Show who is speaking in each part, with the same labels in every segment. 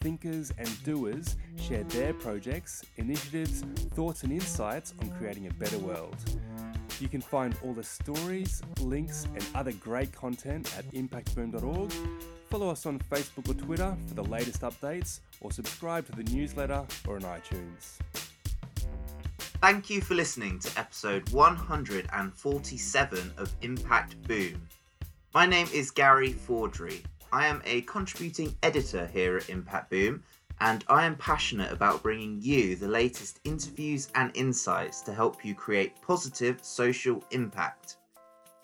Speaker 1: thinkers, and doers share their projects, initiatives, thoughts, and insights on creating a better world. You can find all the stories, links, and other great content at impactboom.org. Follow us on Facebook or Twitter for the latest updates, or subscribe to the newsletter or on iTunes.
Speaker 2: Thank you for listening to episode 147 of Impact Boom. My name is Gary Fordry. I am a contributing editor here at Impact Boom, and I am passionate about bringing you the latest interviews and insights to help you create positive social impact.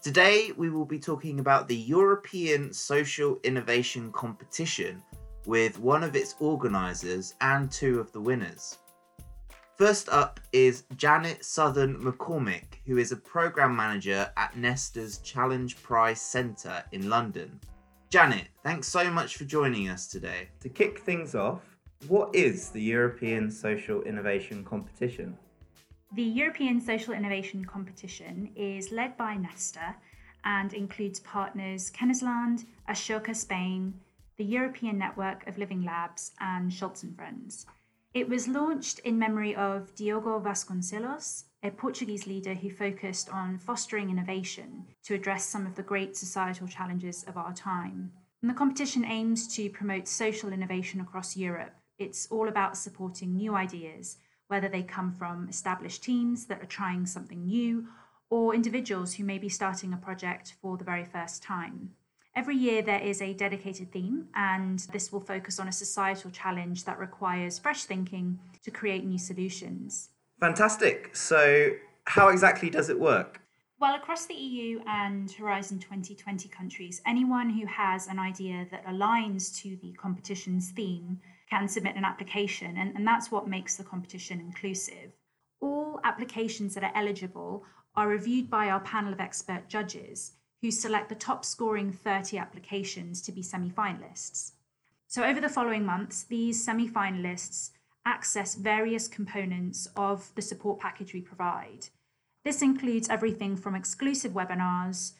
Speaker 2: Today, we will be talking about the European Social Innovation Competition with one of its organisers and two of the winners. First up is Janet Southern McCormick, who is a programme manager at Nesta's Challenge Prize Centre in London. Janet, thanks so much for joining us today. To kick things off, what is the European Social Innovation Competition?
Speaker 3: The European Social Innovation Competition is led by Nesta and includes partners Kennisland, Ashoka Spain, the European Network of Living Labs, and Scholz and Friends. It was launched in memory of Diogo Vasconcelos, a Portuguese leader who focused on fostering innovation to address some of the great societal challenges of our time. And the competition aims to promote social innovation across Europe. It's all about supporting new ideas, whether they come from established teams that are trying something new or individuals who may be starting a project for the very first time. Every year there is a dedicated theme, and this will focus on a societal challenge that requires fresh thinking to create new solutions.
Speaker 2: Fantastic. So, how exactly does it work?
Speaker 3: Well, across the EU and Horizon 2020 countries, anyone who has an idea that aligns to the competition's theme can submit an application, and, and that's what makes the competition inclusive. All applications that are eligible are reviewed by our panel of expert judges who select the top scoring 30 applications to be semi finalists. So, over the following months, these semi finalists access various components of the support package we provide. This includes everything from exclusive webinars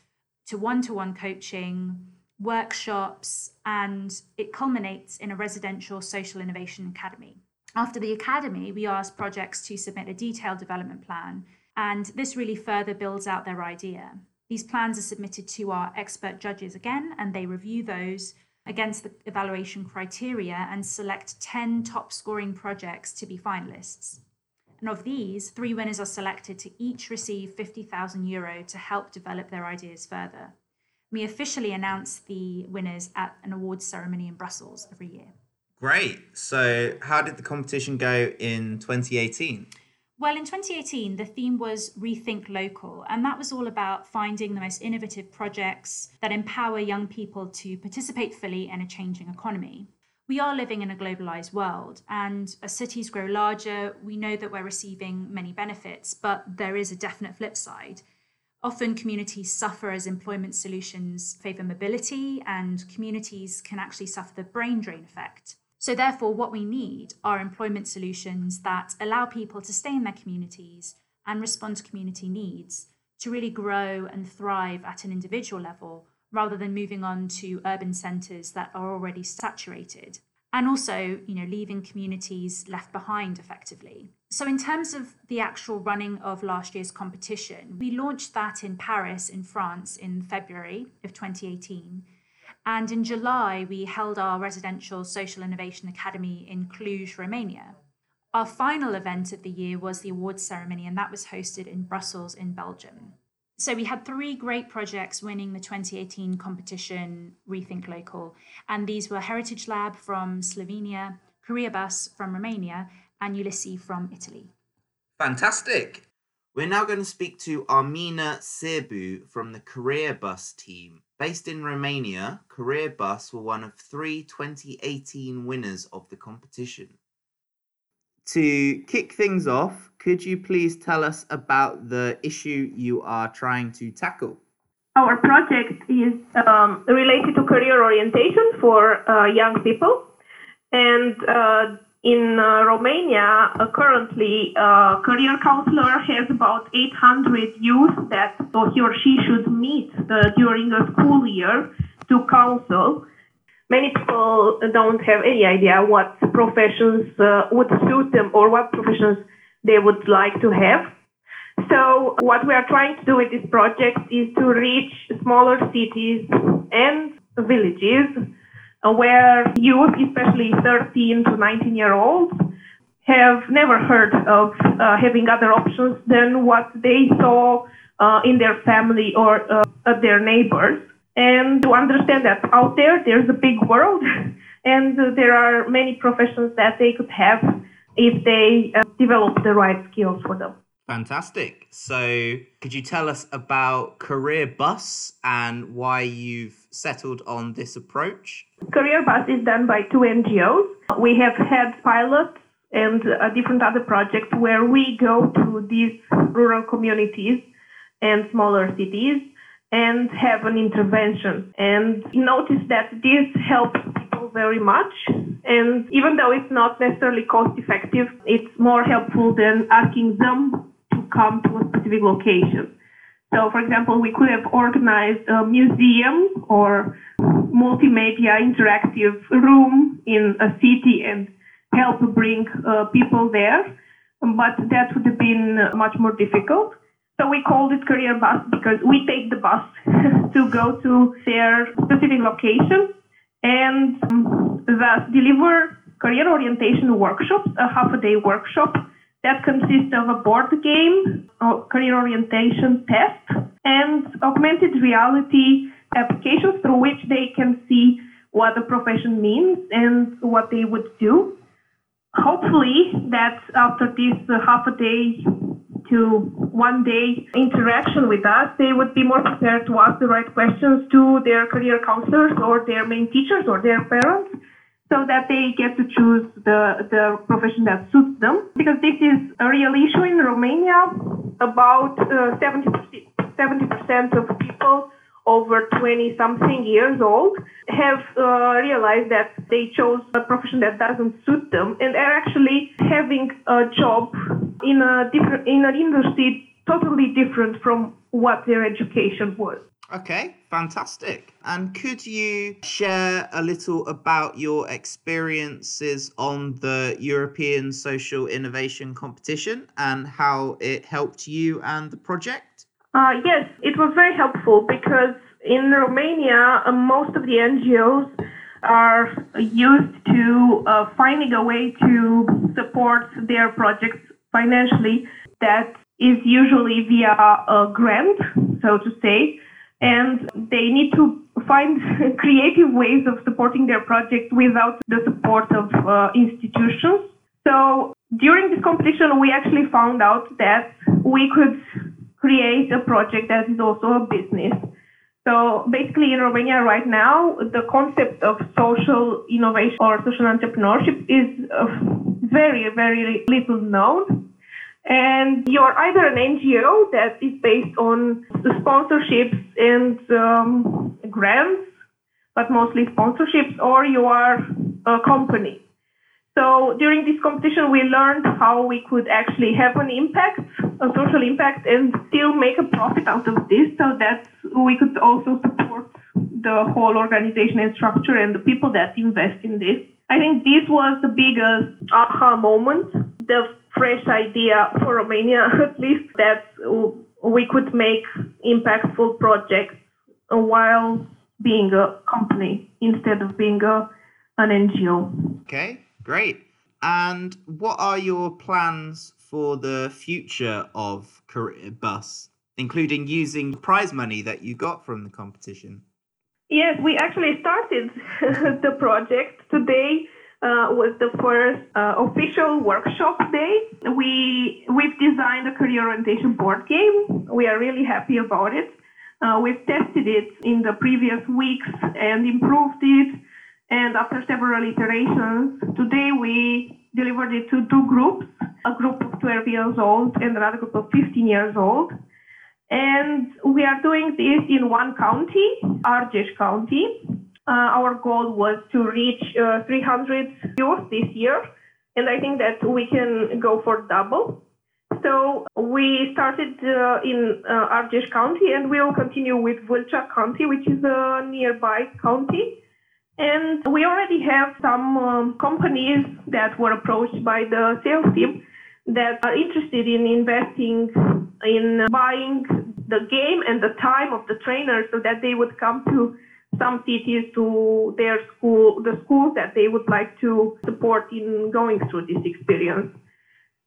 Speaker 3: to one to one coaching, workshops, and it culminates in a residential social innovation academy. After the academy, we ask projects to submit a detailed development plan, and this really further builds out their idea. These plans are submitted to our expert judges again, and they review those against the evaluation criteria and select 10 top scoring projects to be finalists. And of these, three winners are selected to each receive 50,000 euro to help develop their ideas further. We officially announce the winners at an awards ceremony in Brussels every year.
Speaker 2: Great. So, how did the competition go in 2018?
Speaker 3: Well, in 2018, the theme was Rethink Local, and that was all about finding the most innovative projects that empower young people to participate fully in a changing economy. We are living in a globalized world, and as cities grow larger, we know that we're receiving many benefits, but there is a definite flip side. Often, communities suffer as employment solutions favor mobility, and communities can actually suffer the brain drain effect. So, therefore, what we need are employment solutions that allow people to stay in their communities and respond to community needs to really grow and thrive at an individual level rather than moving on to urban centres that are already saturated. And also, you know, leaving communities left behind effectively. So, in terms of the actual running of last year's competition, we launched that in Paris, in France, in February of 2018. And in July, we held our residential social innovation academy in Cluj, Romania. Our final event of the year was the awards ceremony, and that was hosted in Brussels, in Belgium. So we had three great projects winning the 2018 competition, Rethink Local, and these were Heritage Lab from Slovenia, Career Bus from Romania, and Ulysses from Italy.
Speaker 2: Fantastic. We're now going to speak to Armina Sirbu from the Career Bus team. Based in Romania, Career Bus were one of three 2018 winners of the competition. To kick things off, could you please tell us about the issue you are trying to tackle?
Speaker 4: Our project is um, related to career orientation for uh, young people. And uh, in uh, Romania, uh, currently, a career counselor has about 800 youth that so he or she should meet uh, during a school year to counsel. Many people don't have any idea what professions uh, would suit them or what professions they would like to have. So what we are trying to do with this project is to reach smaller cities and villages where youth, especially 13 to 19 year olds, have never heard of uh, having other options than what they saw uh, in their family or uh, their neighbors. And to understand that out there, there's a big world and there are many professions that they could have if they uh, develop the right skills for them.
Speaker 2: Fantastic. So, could you tell us about Career Bus and why you've settled on this approach?
Speaker 4: Career Bus is done by two NGOs. We have had pilots and different other projects where we go to these rural communities and smaller cities and have an intervention. And notice that this helps people very much. And even though it's not necessarily cost effective, it's more helpful than asking them come to a specific location. So, for example, we could have organized a museum or multimedia interactive room in a city and help bring uh, people there, but that would have been much more difficult. So we called it career bus because we take the bus to go to their specific location and um, thus deliver career orientation workshops, a half a day workshop that consists of a board game, a career orientation test, and augmented reality applications through which they can see what the profession means and what they would do. Hopefully, that after this half a day to one day interaction with us, they would be more prepared to ask the right questions to their career counselors or their main teachers or their parents so that they get to choose the, the profession that suits them. Because this is a real issue in Romania. About uh, 70, 70% of people over 20 something years old have uh, realized that they chose a profession that doesn't suit them and are actually having a job in a different in an industry totally different from what their education was.
Speaker 2: Okay, fantastic. And could you share a little about your experiences on the European Social Innovation Competition and how it helped you and the project?
Speaker 4: Uh, yes, it was very helpful because in Romania, uh, most of the NGOs are used to uh, finding a way to support their projects financially that is usually via a grant, so to say and they need to find creative ways of supporting their project without the support of uh, institutions. So during this competition, we actually found out that we could create a project that is also a business. So basically in Romania right now, the concept of social innovation or social entrepreneurship is uh, very, very little known. And you're either an NGO that is based on sponsorships and um, grants, but mostly sponsorships, or you are a company. So during this competition, we learned how we could actually have an impact, a social impact, and still make a profit out of this so that we could also support the whole organization and structure and the people that invest in this. I think this was the biggest aha moment. The fresh idea for Romania, at least that we could make impactful projects while being a company instead of being a, an NGO.
Speaker 2: Okay, great. And what are your plans for the future of Career Bus, including using prize money that you got from the competition?
Speaker 4: Yes, we actually started the project today uh, was the first uh, official workshop day. We we've designed a career orientation board game. We are really happy about it. Uh, we've tested it in the previous weeks and improved it. And after several iterations, today we delivered it to two groups. a group of 12 years old and another group of 15 years old. And we are doing this in one county, Argeș County. Uh, our goal was to reach uh, 300 youth this year, and I think that we can go for double. So we started uh, in Argeș County, and we will continue with Vâlcea County, which is a nearby county. And we already have some um, companies that were approached by the sales team that are interested in investing in buying the game and the time of the trainers so that they would come to some cities to their school, the schools that they would like to support in going through this experience.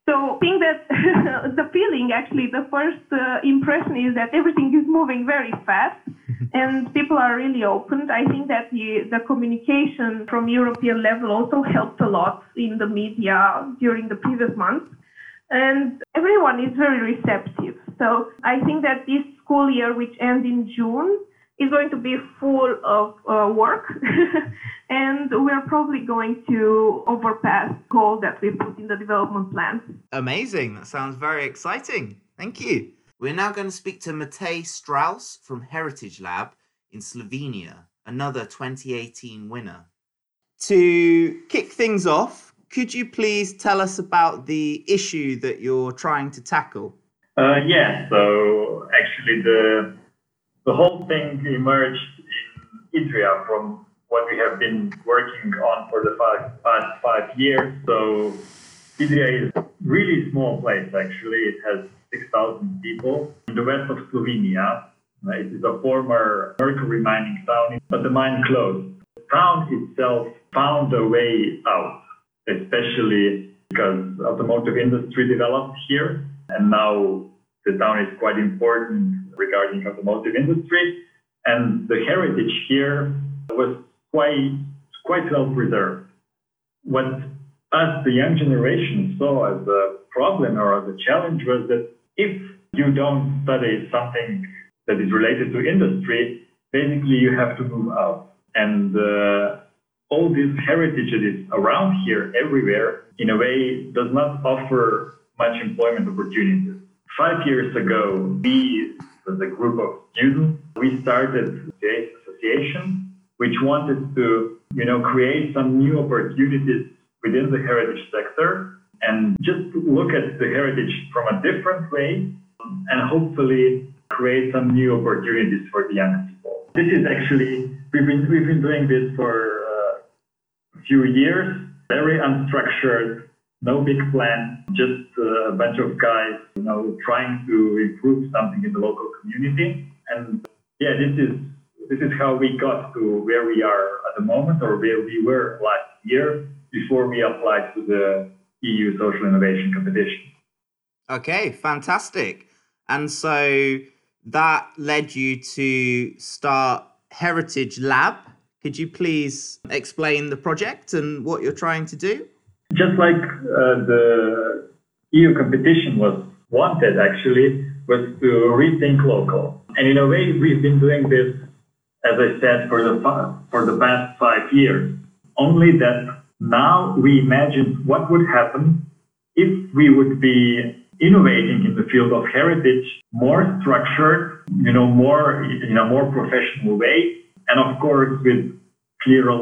Speaker 4: So I think that the feeling, actually, the first uh, impression is that everything is moving very fast and people are really open. I think that the, the communication from European level also helped a lot in the media during the previous months. And everyone is very receptive. So I think that this school year, which ends in June, is going to be full of uh, work. and we're probably going to overpass goal that we put in the development plan.
Speaker 2: Amazing. That sounds very exciting. Thank you. We're now going to speak to Matej Strauss from Heritage Lab in Slovenia, another 2018 winner. To kick things off, could you please tell us about the issue that you're trying to tackle?
Speaker 5: Uh, yeah, so actually the the whole thing emerged in Idrija from what we have been working on for the five, past five years. So Idrija is a really small place actually. It has 6,000 people in the west of Slovenia. Uh, it is a former mercury mining town, but the mine closed. The town itself found a way out, especially because the automotive industry developed here, and now the town is quite important regarding automotive industry. And the heritage here was quite quite well preserved. What us, the young generation, saw as a problem or as a challenge was that if you don't study something that is related to industry, basically you have to move out. And uh, all this heritage that is around here everywhere, in a way, does not offer much employment opportunities. Five years ago, we, as a group of students, we started the association, which wanted to, you know, create some new opportunities within the heritage sector and just look at the heritage from a different way and hopefully create some new opportunities for the young people. This is actually, we've been, we've been doing this for uh, a few years, very unstructured, no big plan, just uh, a bunch of guys, you know, trying to improve something in the local community. And yeah, this is this is how we got to where we are at the moment or where we were last year before we applied to the EU Social Innovation Competition.
Speaker 2: Okay, fantastic. And so that led you to start Heritage Lab. Could you please explain the project and what you're trying to do?
Speaker 5: Just like uh, the EU competition was wanted, actually, was to rethink local. And in a way, we've been doing this, as I said, for the for the past five years. Only that now we imagine what would happen if we would be innovating in the field of heritage more structured, you know, more in a more professional way, and of course with clearer,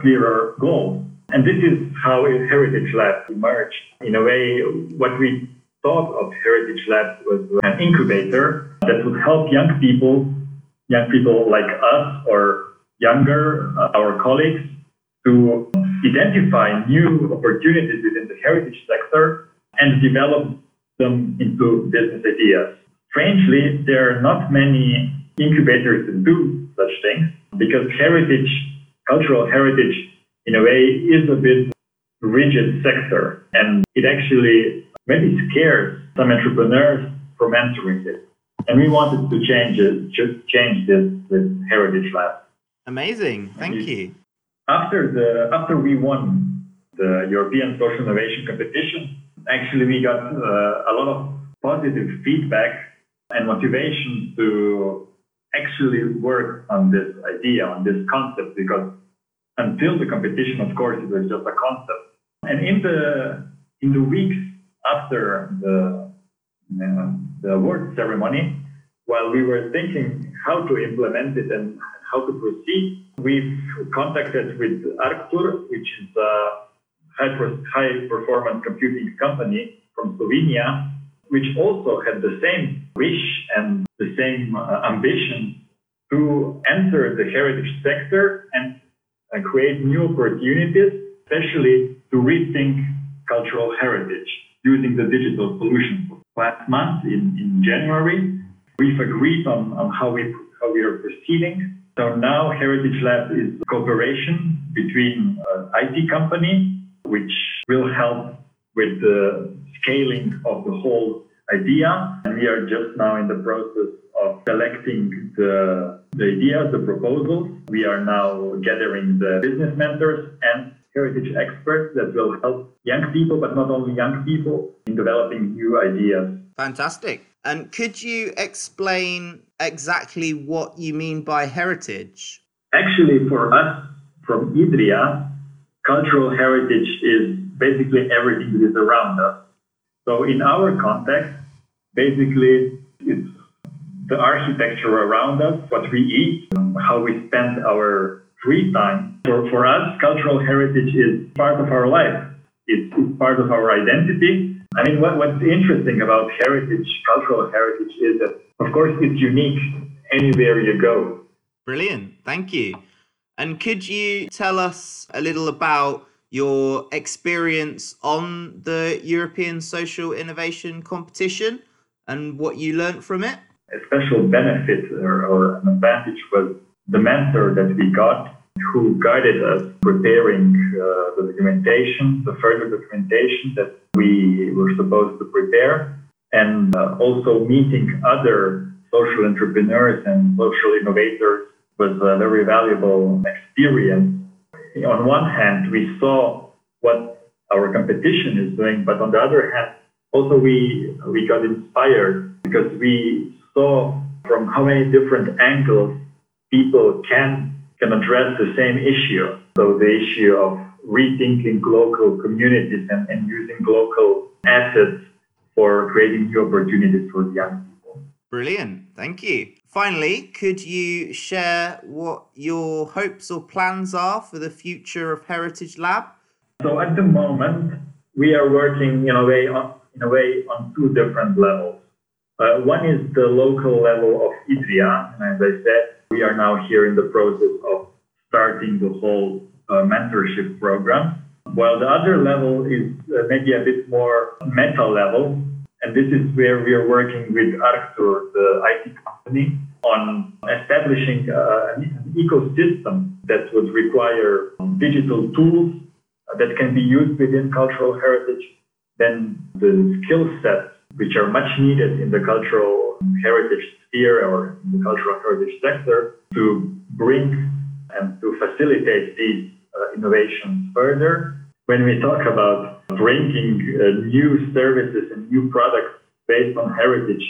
Speaker 5: clearer goals. And this is how Heritage Lab emerged. In a way, what we thought of Heritage Lab was an incubator that would help young people, young people like us or younger, uh, our colleagues, to identify new opportunities within the heritage sector and develop them into business ideas. Strangely, there are not many incubators that do such things because heritage, cultural heritage, in a way, is a bit rigid sector and it actually maybe scares some entrepreneurs from entering it. And we wanted to change it, just change this with Heritage Lab.
Speaker 2: Amazing. Thank you
Speaker 5: after the after we won the European Social Innovation Competition, actually we got uh, a lot of positive feedback and motivation to actually work on this idea, on this concept, because until the competition, of course, it was just a concept. And in the in the weeks after the, uh, the award ceremony, while we were thinking how to implement it and how to proceed, we've contacted with Arctur, which is a high high performance computing company from Slovenia, which also had the same wish and the same uh, ambition to enter the heritage sector and uh, create new opportunities, especially to rethink cultural heritage using the digital solutions. Last month in, in January, we've agreed on, on how we how we are proceeding. So now Heritage Lab is cooperation between uh, IT company, which will help with the scaling of the whole idea. And we are just now in the process of selecting the, the ideas, the proposals. We are now gathering the business mentors and heritage experts that will help young people, but not only young people, in developing new ideas.
Speaker 2: Fantastic. And could you explain exactly what you mean by heritage?
Speaker 5: Actually, for us from Idrija, cultural heritage is basically everything that is around us. So, in our context, basically, the architecture around us, what we eat, how we spend our free time. For, for us, cultural heritage is part of our life. It's, it's part of our identity. I mean, what, what's interesting about heritage, cultural heritage, is that, of course, it's unique anywhere you go.
Speaker 2: Brilliant. Thank you. And could you tell us a little about your experience on the European Social Innovation Competition and what you learned from it?
Speaker 5: A special benefit or, or an advantage was the mentor that we got who guided us preparing uh, the documentation, the further documentation that we were supposed to prepare, and uh, also meeting other social entrepreneurs and social innovators was a very valuable experience. On one hand, we saw what our competition is doing, but on the other hand, also we we got inspired because we saw from how many different angles people can can address the same issue. So the issue of rethinking local communities and, and using local assets for creating new opportunities for young people.
Speaker 2: Brilliant. Thank you. Finally, could you share what your hopes or plans are for the future of Heritage Lab?
Speaker 5: So at the moment, we are working in a way on, in a way on two different levels. Uh, one is the local level of Idrija, and as I said, we are now here in the process of starting the whole uh, mentorship program. While the other level is uh, maybe a bit more meta level, and this is where we are working with Arctur, the IT company, on establishing uh, an ecosystem that would require digital tools that can be used within cultural heritage, then the skill sets which are much needed in the cultural heritage sphere or in the cultural heritage sector to bring and to facilitate these uh, innovations further. When we talk about bringing uh, new services and new products based on heritage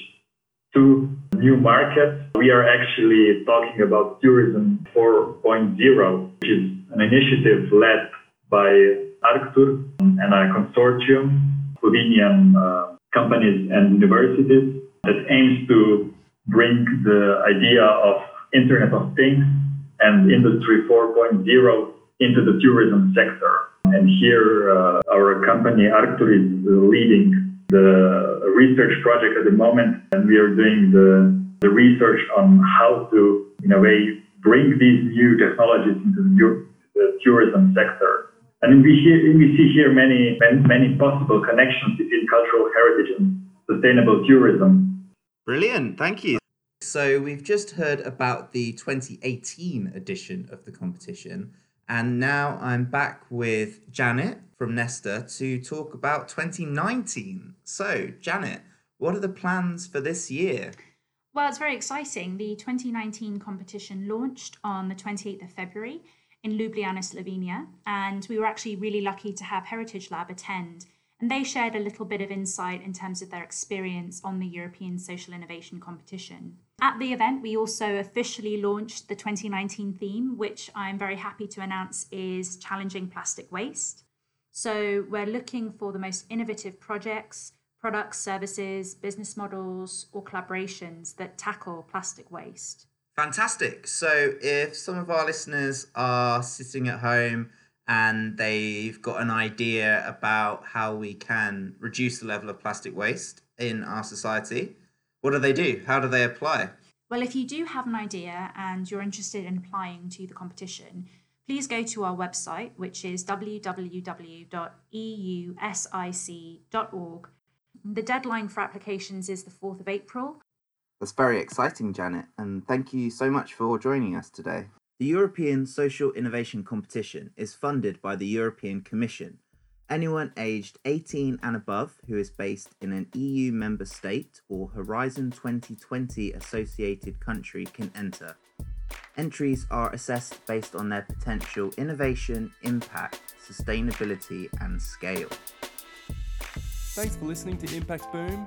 Speaker 5: to new markets, we are actually talking about Tourism 4.0, which is an initiative led by Arctur and a consortium, Slovenian uh, companies and universities that aims to bring the idea of Internet of Things and Industry 4.0 into the tourism sector. And here, uh, our company Arctur is leading the research project at the moment, and we are doing the, the research on how to, in a way, bring these new technologies into the, the tourism sector. And we, hear, we see here many, many, many possible connections between cultural heritage and sustainable tourism.
Speaker 2: Brilliant, thank you. So we've just heard about the 2018 edition of the competition, and now I'm back with Janet from Nesta to talk about 2019. So, Janet, what are the plans for this year?
Speaker 3: Well, it's very exciting. The 2019 competition launched on the 28th of February in Ljubljana, Slovenia, and we were actually really lucky to have Heritage Lab attend and they shared a little bit of insight in terms of their experience on the European Social Innovation Competition. At the event, we also officially launched the 2019 theme, which I'm very happy to announce is Challenging Plastic Waste. So we're looking for the most innovative projects, products, services, business models, or collaborations that tackle plastic waste.
Speaker 2: Fantastic. So if some of our listeners are sitting at home and they've got an idea about how we can reduce the level of plastic waste in our society, what do they do? How do they apply?
Speaker 3: Well, if you do have an idea and you're interested in applying to the competition, please go to our website, which is www.eusic.org. The deadline for applications is the 4th of April.
Speaker 2: That's very exciting, Janet, and thank you so much for joining us today. The European Social Innovation Competition is funded by the European Commission. Anyone aged 18 and above who is based in an EU member state or Horizon 2020 associated country can enter. Entries are assessed based on their potential innovation, impact, sustainability, and scale.
Speaker 1: Thanks for listening to Impact Boom.